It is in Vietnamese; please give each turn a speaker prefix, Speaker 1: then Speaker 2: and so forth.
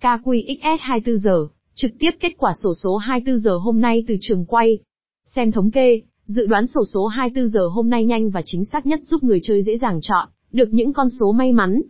Speaker 1: KQXS 24 giờ, trực tiếp kết quả sổ số 24 giờ hôm nay từ trường quay. Xem thống kê, dự đoán sổ số 24 giờ hôm nay nhanh và chính xác nhất giúp người chơi dễ dàng chọn được những con số may mắn.